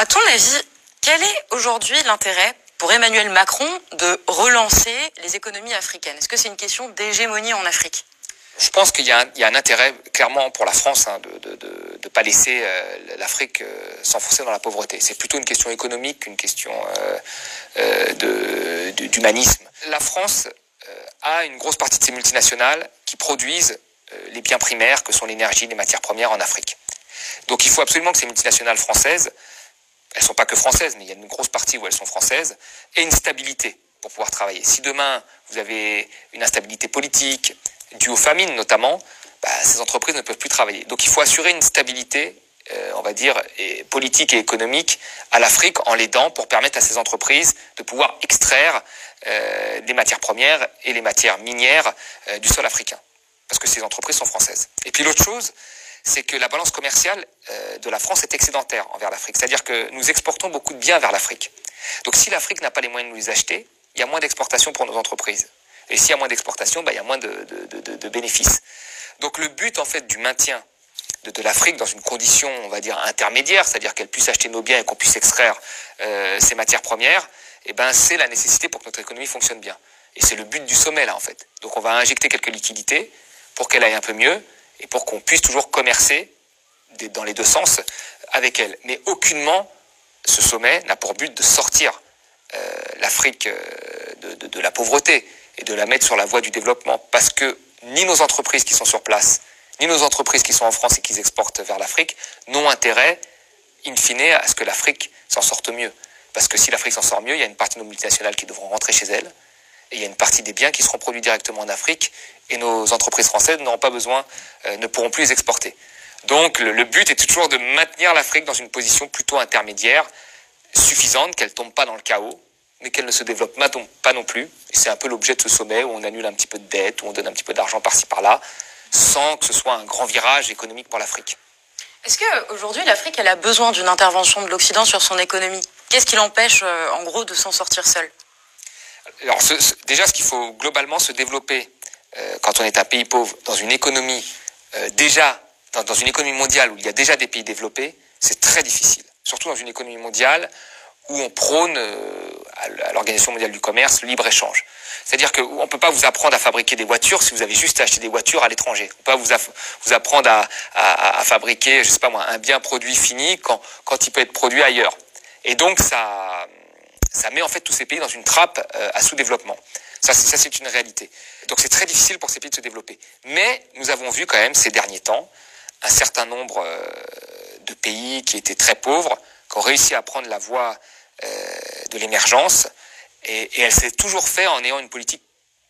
À ton avis, quel est aujourd'hui l'intérêt pour Emmanuel Macron de relancer les économies africaines? Est-ce que c'est une question d'hégémonie en Afrique? Je pense qu'il y, a un intérêt clairement pour la France hein, de ne pas laisser euh, l'Afrique euh, s'enfoncer dans la pauvreté. C'est plutôt une question économique qu'une question euh, d'humanisme. La France a une grosse partie de ses multinationales qui produisent les biens primaires que sont l'énergie, les matières premières en Afrique. Donc il faut absolument que ces multinationales françaises, elles ne sont pas que françaises, mais il y a une grosse partie où elles sont françaises, aient une stabilité pour pouvoir travailler. Si demain vous avez une instabilité politique, due aux famines notamment, bah, ces entreprises ne peuvent plus travailler. Donc il faut assurer une stabilité, euh, on va dire, politique et économique à l'Afrique en l'aidant pour permettre à ces entreprises de pouvoir extraire euh, des matières premières et les matières minières euh, du sol africain. Parce que ces entreprises sont françaises. Et puis l'autre chose, c'est que la balance commerciale de la France est excédentaire envers l'Afrique. C'est-à-dire que nous exportons beaucoup de biens vers l'Afrique. Donc si l'Afrique n'a pas les moyens de nous les acheter, il y a moins d'exportation pour nos entreprises. Et s'il y a moins d'exportation, bah, il y a moins de, bénéfices. Donc le but en fait du maintien de, l'Afrique dans une condition, on va dire, intermédiaire, c'est-à-dire qu'elle puisse acheter nos biens et qu'on puisse extraire euh, ces matières premières, eh ben, c'est la nécessité pour que notre économie fonctionne bien. Et c'est le but du sommet là en fait. Donc on va injecter quelques liquidités pour qu'elle aille un peu mieux et pour qu'on puisse toujours commercer dans les deux sens avec elle. Mais aucunement ce sommet n'a pour but de sortir euh, l'Afrique euh, de, la pauvreté et de la mettre sur la voie du développement. Parce que ni nos entreprises qui sont sur place, ni nos entreprises qui sont en France et qui exportent vers l'Afrique n'ont intérêt, in fine, à ce que l'Afrique s'en sorte mieux. Parce que si l'Afrique s'en sort mieux, il y a une partie de nos multinationales qui devront rentrer chez elles, et il y a une partie des biens qui seront produits directement en Afrique, et nos entreprises françaises n'auront pas besoin, euh, ne pourront plus les exporter. Donc le, but est toujours de maintenir l'Afrique dans une position plutôt intermédiaire, suffisante, qu'elle ne tombe pas dans le chaos, mais qu'elle ne se développe pas non plus. C'est un peu l'objet de ce sommet où on annule un petit peu de dette, où on donne un petit peu d'argent par-ci par-là, sans que ce soit un grand virage économique pour l'Afrique. Est-ce qu'aujourd'hui, l'Afrique, a besoin d'une intervention de l'Occident sur son économie? Qu'est-ce qui l'empêche, euh, en gros, de s'en sortir seule? Alors, déjà, ce qu'il faut globalement se développer euh, quand on est un pays pauvre dans une économie euh, déjà, dans, une économie mondiale où il y a déjà des pays développés, c'est très difficile. Surtout dans une économie mondiale où on prône à l'Organisation mondiale du commerce le libre-échange. C'est-à-dire qu'on ne peut pas vous apprendre à fabriquer des voitures si vous avez juste acheté des voitures à l'étranger. On peut pas vous, apprendre à, fabriquer, je sais pas moi, un bien produit fini quand, quand il peut être produit ailleurs. Et donc ça, ça met en fait tous ces pays dans une trappe euh, à sous-développement. Ça, c'est une réalité. Donc c'est très difficile pour ces pays de se développer. Mais nous avons vu quand même ces derniers temps un certain nombre euh, de pays qui étaient très pauvres, qui ont réussi à prendre la voie euh, de l'émergence. Et, elle s'est toujours fait en ayant une politique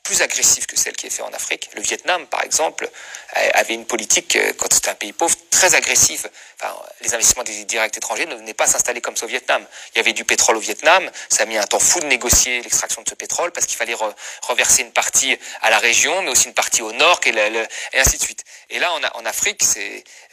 plus agressive que celle qui est faite en Afrique. Le Vietnam, par exemple, avait une politique, euh, quand c'était un pays pauvre, très agressive. Enfin, les investissements directs étrangers ne venaient pas s'installer comme ça au Vietnam. Il y avait du pétrole au Vietnam, ça a mis un temps fou de négocier l'extraction de ce pétrole parce qu'il fallait reverser une partie à la région, mais aussi une partie au nord, et, ainsi de suite. Et là, en, Afrique,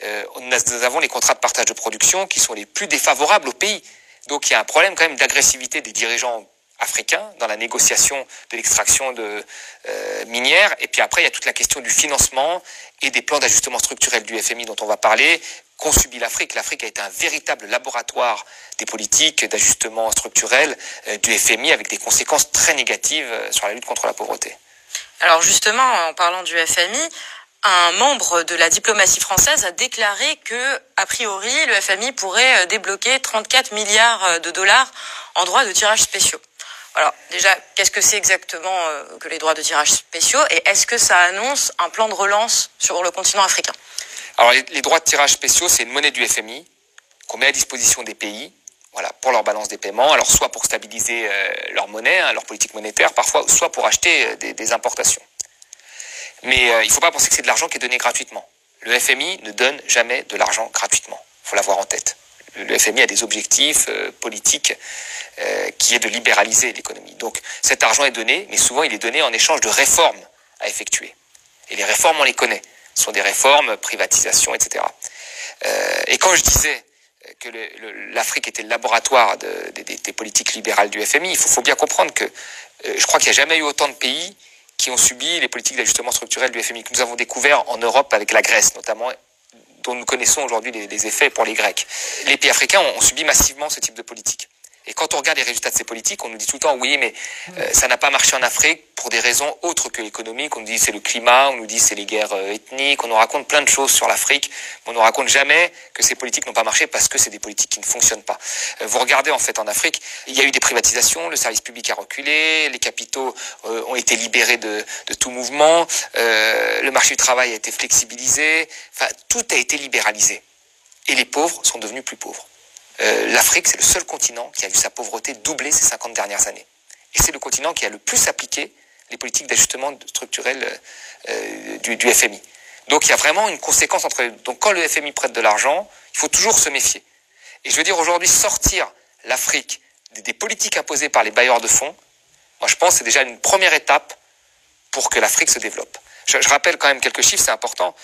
euh, nous avons les contrats de partage de production qui sont les plus défavorables au pays. Donc il y a un problème quand même d'agressivité des dirigeants africains dans la négociation de l'extraction de euh, minière. Et puis après, il y a toute la question du financement et des plans d'ajustement structurel du FMI dont on va parler, qu'ont subi l'Afrique. L'Afrique a été un véritable laboratoire des politiques d'ajustement structurel euh, du FMI avec des conséquences très négatives euh, sur la lutte contre la pauvreté. Alors justement, en parlant du FMI, un membre de la diplomatie française a déclaré que, a priori, le FMI pourrait euh, débloquer 34 milliards de dollars en droits de tirage spéciaux. Alors déjà, qu'est-ce que c'est exactement euh, que les droits de tirage spéciaux et est-ce que ça annonce un plan de relance sur le continent africain? Alors les, droits de tirage spéciaux, c'est une monnaie du FMI qu'on met à disposition des pays pour leur balance des paiements, alors soit pour stabiliser leur monnaie, hein, leur politique monétaire parfois, soit pour acheter des importations. Mais euh, il ne faut pas penser que c'est de l'argent qui est donné gratuitement. Le FMI ne donne jamais de l'argent gratuitement. Il faut l'avoir en tête. Le FMI a des objectifs euh, politiques euh, qui est de libéraliser l'économie. Donc cet argent est donné, mais souvent il est donné en échange de réformes à effectuer. Et les réformes, on les connaît. Ce sont des réformes, privatisation, etc. et quand je disais que l'Afrique était le laboratoire des politiques libérales du FMI, il faut, faut bien comprendre que je crois qu'il n'y a jamais eu autant de pays qui ont subi les politiques d'ajustement structurel du FMI que nous avons découvert en Europe avec la Grèce notamment dont nous connaissons aujourd'hui les, effets pour les Grecs. Les pays africains ont subi massivement ce type de politique. Et quand on regarde les résultats de ces politiques, on nous dit tout le temps oui, mais euh, ça n'a pas marché en Afrique pour des raisons autres que économiques. On nous dit c'est le climat, on nous dit c'est les guerres euh, ethniques, on nous raconte plein de choses sur l'Afrique, on ne raconte jamais que ces politiques n'ont pas marché parce que c'est des politiques qui ne fonctionnent pas. Euh, vous regardez en fait en Afrique, il y a eu des privatisations, le service public a reculé, les capitaux ont été libérés de, tout mouvement, le marché du travail a été flexibilisé, tout a été libéralisé. Et les pauvres sont devenus plus pauvres. Euh, L'Afrique, c'est le seul continent qui a vu sa pauvreté doubler ces 50 dernières années. Et c'est le continent qui a le plus appliqué les politiques d'ajustement structurel euh, du, du, FMI. Donc il y a vraiment une conséquence entre... Donc quand le FMI prête de l'argent, il faut toujours se méfier. Et je veux dire aujourd'hui, sortir l'Afrique des, politiques imposées par les bailleurs de fonds, moi je pense que c'est déjà une première étape pour que l'Afrique se développe. Je, rappelle quand même quelques chiffres, c'est important.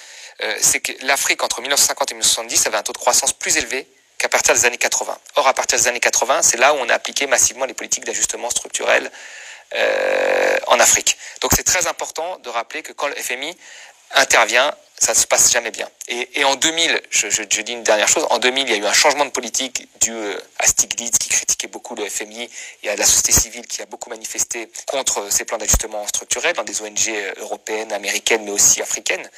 Euh, c'est que l'Afrique, entre 1950 et 1970, avait un taux de croissance plus élevé qu'à partir des années 80. Or, à partir des années 80, c'est là où on a appliqué massivement les politiques d'ajustement structurel euh, en Afrique. Donc c'est très important de rappeler que quand le FMI intervient, ça se passe jamais bien. Et, en 2000, je, dis une dernière chose, en 2000, il y a eu un changement de politique dû euh, à Stiglitz qui critiquait beaucoup le FMI et à la société civile qui a beaucoup manifesté contre ces plans d'ajustement structurel dans des ONG euh, européennes, américaines, mais aussi africaines.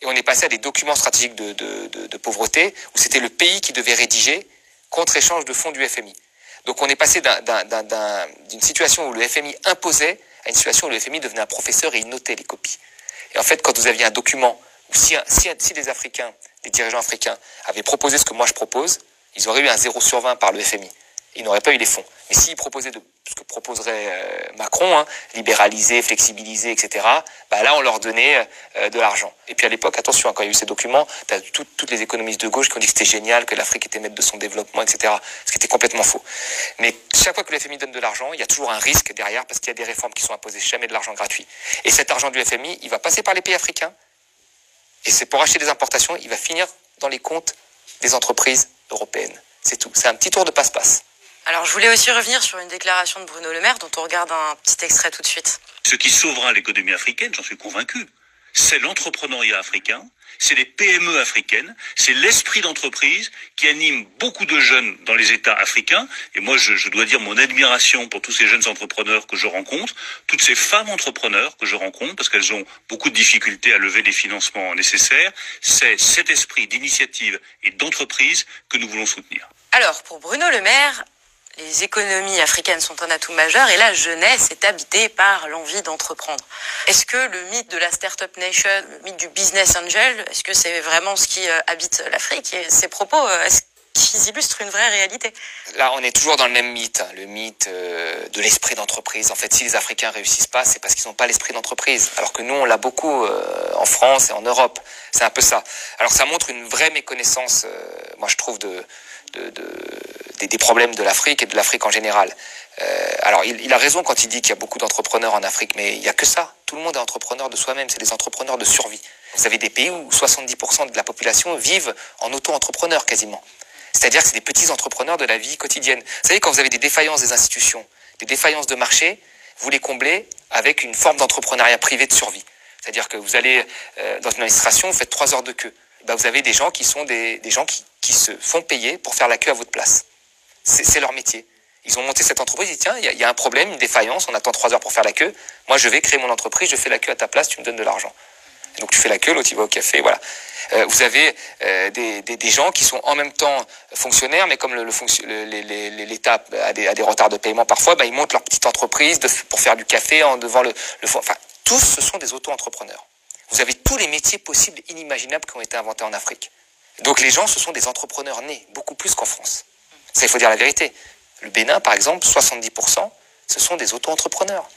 Et on est passé à des documents stratégiques de, pauvreté où c'était le pays qui devait rédiger contre-échange de fonds du FMI. Donc on est passé d'une situation où le FMI imposait à une situation où le FMI devenait un professeur et il notait les copies. Et en fait, quand vous aviez un document si, si, Africains, les dirigeants africains avaient proposé ce que moi je propose, ils auraient eu un 0 sur 20 par le FMI. Ils n'auraient pas eu les fonds. Mais s'ils proposaient ce que proposerait euh, Macron, hein, libéraliser, flexibiliser, etc., bah là, on leur donnait euh, de l'argent. Et puis à l'époque, attention, hein, quand il y a eu ces documents, toutes les économistes de gauche qui ont dit que c'était génial, que l'Afrique était maître de son développement, etc., ce qui était complètement faux. Mais chaque fois que le FMI donne de l'argent, il y a toujours un risque derrière parce qu'il y a des réformes qui sont imposées, jamais de l'argent gratuit. Et cet argent du FMI, il va passer par les pays africains, et c'est pour acheter des importations, il va finir dans les comptes des entreprises européennes. C'est tout. C'est un petit tour de passe-passe. Alors je voulais aussi revenir sur une déclaration de Bruno Le Maire dont on regarde un petit extrait tout de suite. Ce qui sauvera l'économie africaine, j'en suis convaincu, c'est l'entrepreneuriat africain, c'est les PME africaines, c'est l'esprit d'entreprise qui anime beaucoup de jeunes dans les États africains. Et moi, je, je, dois dire mon admiration pour tous ces jeunes entrepreneurs que je rencontre, toutes ces femmes entrepreneurs que je rencontre, parce qu'elles ont beaucoup de difficultés à lever les financements nécessaires. C'est cet esprit d'initiative et d'entreprise que nous voulons soutenir. Alors, pour Bruno Le Maire, les économies africaines sont un atout majeur et la jeunesse est habitée par l'envie d'entreprendre. Est-ce que le mythe de la Startup Nation, le mythe du business angel, est-ce que c'est vraiment ce qui euh, habite l'Afrique et ces propos, euh, est-ce qu'ils illustrent une vraie réalité? Là, on est toujours dans le même mythe, hein, le mythe euh, de l'esprit d'entreprise. En fait, si les Africains réussissent pas, c'est parce qu'ils n'ont pas l'esprit d'entreprise. Alors que nous, on l'a beaucoup en France et en Europe. C'est un peu ça. Alors, ça montre une vraie méconnaissance, moi je trouve, de des, problèmes de l'Afrique et de l'Afrique en général. Euh, alors, il, a raison quand il dit qu'il y a beaucoup d'entrepreneurs en Afrique, mais il n'y a que ça. Tout le monde est entrepreneur de soi-même, c'est des entrepreneurs de survie. Vous avez des pays où 70% de la population vivent en auto-entrepreneur quasiment. C'est-à-dire que c'est des petits entrepreneurs de la vie quotidienne. Vous savez, quand vous avez des défaillances des institutions, des défaillances de marché, vous les comblez avec une forme d'entrepreneuriat privé de survie. C'est-à-dire que vous allez euh, dans une administration, vous faites trois heures de queue. Ben, vous avez des gens qui sont des, gens qui se font payer pour faire la queue à votre place. C'est leur métier. Ils ont monté cette entreprise, ils disent tiens, il y, a un problème, une défaillance, on attend trois heures pour faire la queue. Moi, je vais créer mon entreprise, je fais la queue à ta place, tu me donnes de l'argent. Donc tu fais la queue, l'autre il va au café, voilà. Euh, vous avez euh, des, gens qui sont en même temps fonctionnaires, mais comme l'État a, des, retards de paiement parfois, bah, ils montent leur petite entreprise pour faire du café devant le, le Enfin, tous ce sont des auto-entrepreneurs. Vous avez tous les métiers possibles, inimaginables qui ont été inventés en Afrique. Donc les gens, ce sont des entrepreneurs nés, beaucoup plus qu'en France. Ça, il faut dire la vérité. Le Bénin, par exemple, 70%, ce sont des auto-entrepreneurs.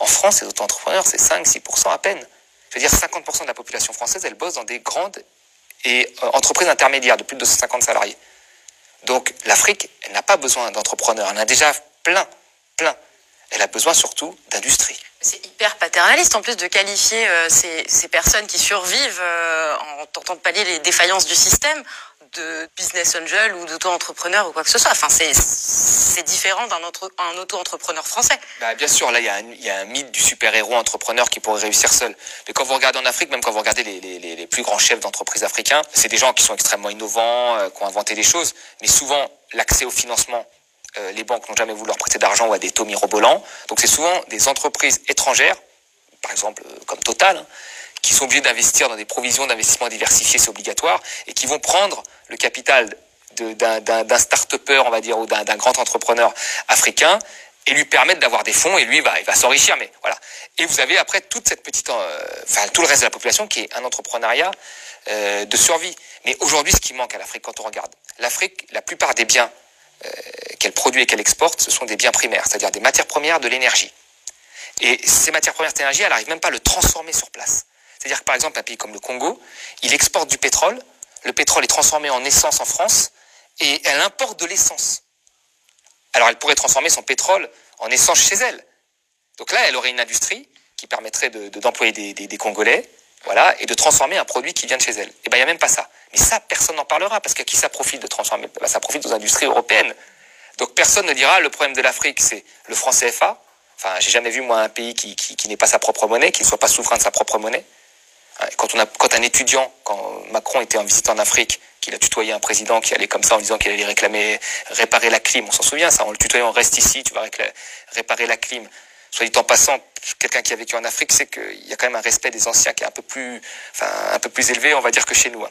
En France, les auto-entrepreneurs, c'est 5-6% à peine. Je veux dire, 50% de la population française, elle bosse dans des grandes et, euh, entreprises intermédiaires de plus de 250 salariés. Donc l'Afrique, elle n'a pas besoin d'entrepreneurs, elle en a déjà plein, plein. Elle a besoin surtout d'industrie. C'est hyper paternaliste en plus de qualifier euh, ces, ces, personnes qui survivent euh, en tentant de pallier les défaillances du système de business angel ou d'auto-entrepreneur ou quoi que ce soit. Enfin, c'est différent d'un un auto-entrepreneur français. Bah, bien sûr, là, il y, a un, y a un mythe du super-héros entrepreneur qui pourrait réussir seul. Mais quand vous regardez en Afrique, même quand vous regardez les, les, les plus grands chefs d'entreprise africains, c'est des gens qui sont extrêmement innovants, euh, qui ont inventé des choses, mais souvent, l'accès au financement euh, les banques n'ont jamais voulu leur prêter d'argent ou à des taux mirobolants. Donc c'est souvent des entreprises étrangères, par exemple euh, comme Total, hein, qui sont obligées d'investir dans des provisions d'investissement diversifiées, c'est obligatoire, et qui vont prendre le capital d'un start-upper, on va dire, ou d'un grand entrepreneur africain, et lui permettre d'avoir des fonds, et lui, bah, il va s'enrichir, mais voilà. Et vous avez après toute cette petite, euh, enfin tout le reste de la population qui est un entrepreneuriat euh, de survie. Mais aujourd'hui, ce qui manque à l'Afrique, quand on regarde, l'Afrique, la plupart des biens qu'elle produit et qu'elle exporte, ce sont des biens primaires, c'est-à-dire des matières premières, de l'énergie. Et ces matières premières, cette énergie, elle n'arrive même pas à le transformer sur place. C'est-à-dire que par exemple, un pays comme le Congo, il exporte du pétrole, le pétrole est transformé en essence en France, et elle importe de l'essence. Alors elle pourrait transformer son pétrole en essence chez elle. Donc là, elle aurait une industrie qui permettrait d'employer de, des, Congolais, et de transformer un produit qui vient de chez elle. Et eh bien, il n'y a même pas ça. Mais ça, personne n'en parlera, parce que qui ça profite de transformer bah, Ça profite aux industries européennes. Donc personne ne dira, le problème de l'Afrique, c'est le franc CFA. Enfin, j'ai jamais vu, moi, un pays qui, qui, n'ait pas sa propre monnaie, qui ne soit pas souverain de sa propre monnaie. Quand, on a, quand un étudiant, quand Macron était en visite en Afrique, qu'il a tutoyé un président qui allait comme ça en disant qu'il allait réclamer, réparer la clim, on s'en souvient ça, on le tutoyait, on reste ici, tu vas réparer la clim. Soit dit en passant, quelqu'un qui a vécu en Afrique sait qu'il y a quand même un respect des anciens qui est un peu plus, élevé, on va dire, que chez nous. Hein.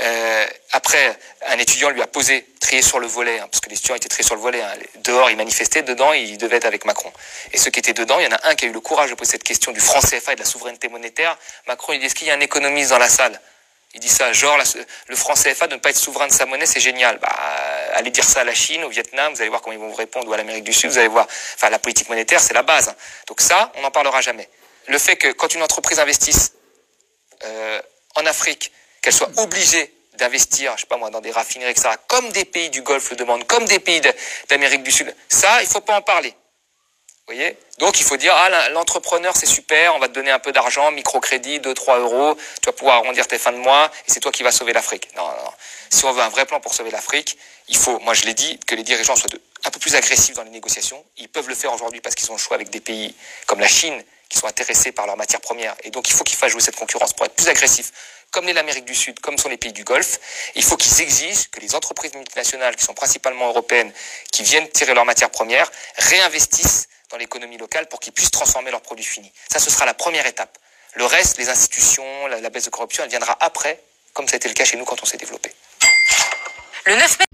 Euh, après, un étudiant lui a posé, trié sur le volet, hein, parce que les étudiants étaient triés sur le volet. Hein. Dehors, ils manifestaient, dedans, ils devaient être avec Macron. Et ceux qui étaient dedans, il y en a un qui a eu le courage de poser cette question du franc CFA et de la souveraineté monétaire. Macron, il dit, est-ce qu'il y a un économiste dans la salle? Il dit ça, genre le franc CFA de ne pas être souverain de sa monnaie, c'est génial. Bah, allez dire ça à la Chine, au Vietnam, vous allez voir comment ils vont vous répondre, ou à l'Amérique du Sud, vous allez voir. Enfin, la politique monétaire, c'est la base. Donc ça, on n'en parlera jamais. Le fait que quand une entreprise investisse euh, en Afrique, qu'elle soit obligée d'investir, je sais pas moi, dans des raffineries, etc., comme des pays du Golfe le demandent, comme des pays d'Amérique du Sud, ça, il faut pas en parler voyez Donc il faut dire, ah, l'entrepreneur c'est super, on va te donner un peu d'argent, microcrédit, 2-3 euros, tu vas pouvoir arrondir tes fins de mois, et c'est toi qui vas sauver l'Afrique. Non, non, non. Si on veut un vrai plan pour sauver l'Afrique, il faut, moi je l'ai dit, que les dirigeants soient un peu plus agressifs dans les négociations. Ils peuvent le faire aujourd'hui parce qu'ils ont le choix avec des pays comme la Chine, qui sont intéressés par leurs matières premières. Et donc il faut qu'ils fassent jouer cette concurrence pour être plus agressifs, comme l'est l'Amérique du Sud, comme sont les pays du Golfe. Il faut qu'ils exigent que les entreprises multinationales, qui sont principalement européennes, qui viennent tirer leurs matières premières, réinvestissent dans l'économie locale pour qu'ils puissent transformer leurs produits finis. Ça, ce sera la première étape. Le reste, les institutions, la, baisse de corruption, elle viendra après, comme ça a été le cas chez nous quand on s'est développé. Le 9 mai